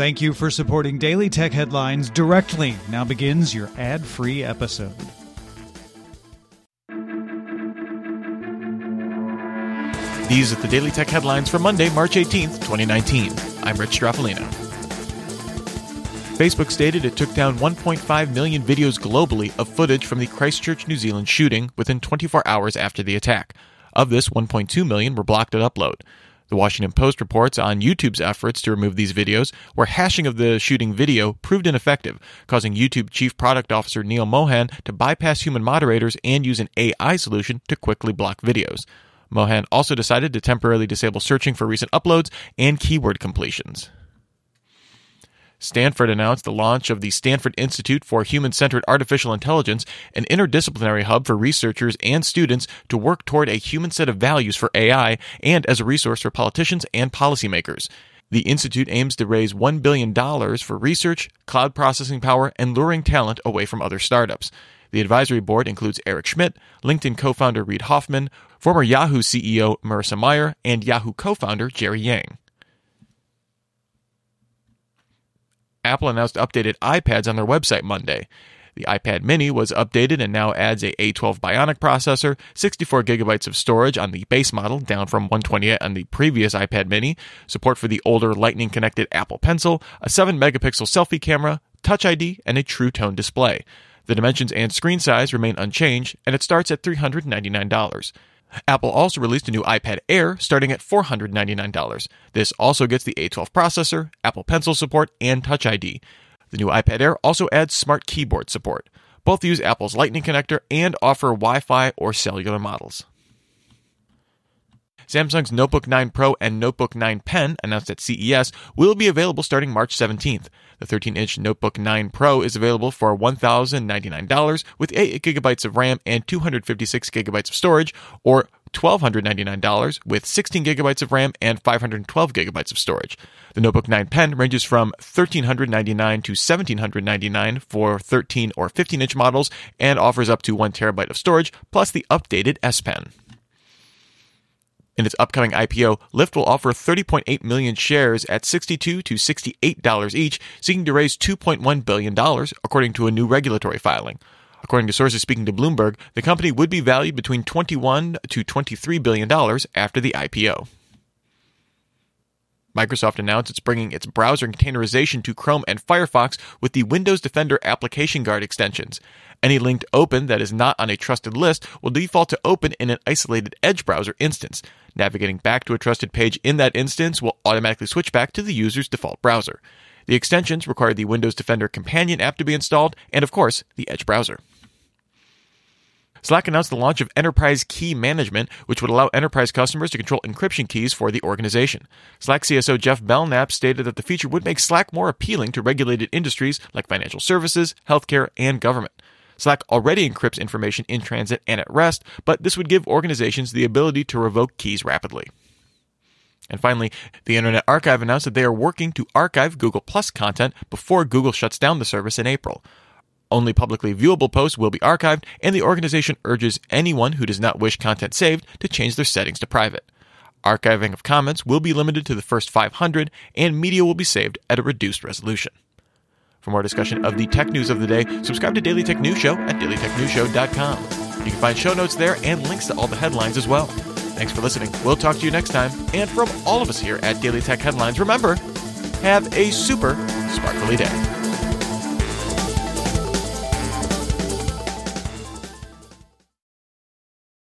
Thank you for supporting Daily Tech Headlines directly. Now begins your ad free episode. These are the Daily Tech Headlines for Monday, March 18th, 2019. I'm Rich Stroffolino. Facebook stated it took down 1.5 million videos globally of footage from the Christchurch, New Zealand shooting within 24 hours after the attack. Of this, 1.2 million were blocked at upload. The Washington Post reports on YouTube's efforts to remove these videos, where hashing of the shooting video proved ineffective, causing YouTube Chief Product Officer Neal Mohan to bypass human moderators and use an AI solution to quickly block videos. Mohan also decided to temporarily disable searching for recent uploads and keyword completions. Stanford announced the launch of the Stanford Institute for Human Centered Artificial Intelligence, an interdisciplinary hub for researchers and students to work toward a human set of values for AI and as a resource for politicians and policymakers. The Institute aims to raise $1 billion for research, cloud processing power, and luring talent away from other startups. The advisory board includes Eric Schmidt, LinkedIn co founder Reid Hoffman, former Yahoo CEO Marissa Mayer, and Yahoo co founder Jerry Yang. Apple announced updated iPads on their website Monday. The iPad mini was updated and now adds a A12 Bionic processor, 64 gigabytes of storage on the base model, down from 128 on the previous iPad mini, support for the older Lightning connected Apple Pencil, a 7 megapixel selfie camera, Touch ID, and a True Tone display. The dimensions and screen size remain unchanged, and it starts at $399. Apple also released a new iPad Air starting at $499. This also gets the A12 processor, Apple Pencil support, and Touch ID. The new iPad Air also adds Smart Keyboard support. Both use Apple's Lightning connector and offer Wi Fi or cellular models. Samsung's Notebook 9 Pro and Notebook 9 Pen, announced at CES, will be available starting March 17th. The 13 inch Notebook 9 Pro is available for $1,099 with 8 gigabytes of RAM and 256 gigabytes of storage, or $1,299 with 16 gigabytes of RAM and 512 gigabytes of storage. The Notebook 9 Pen ranges from 1,399 to 1,799 for 13 or 15 inch models and offers up to 1 terabyte of storage plus the updated S Pen. In its upcoming IPO, Lyft will offer 30.8 million shares at 62 to $68 each, seeking to raise $2.1 billion, according to a new regulatory filing. According to sources speaking to Bloomberg, the company would be valued between 21 to 23 billion dollars after the IPO. Microsoft announced it's bringing its browser containerization to Chrome and Firefox with the Windows Defender Application Guard extensions. Any link to open that is not on a trusted list will default to open in an isolated Edge browser instance. Navigating back to a trusted page in that instance will automatically switch back to the user's default browser. The extensions require the Windows Defender Companion app to be installed, and of course, the Edge browser. Slack announced the launch of Enterprise Key Management, which would allow enterprise customers to control encryption keys for the organization. Slack CSO Geoff Belknap stated that the feature would make Slack more appealing to regulated industries like financial services, healthcare, and government. Slack already encrypts information in transit and at rest, but this would give organizations the ability to revoke keys rapidly. And finally, the Internet Archive announced that they are working to archive Google Plus content before Google shuts down the service in April. Only publicly viewable posts will be archived, and the organization urges anyone who does not wish content saved to change their settings to private. Archiving of comments will be limited to the first 500, and media will be saved at a reduced resolution. For more discussion of the tech news of the day, subscribe to Daily Tech News Show at dailytechnewsshow.com. You can find show notes there and links to all the headlines as well. Thanks for listening. We'll talk to you next time. And from all of us here at Daily Tech Headlines, remember, have a super sparkly day.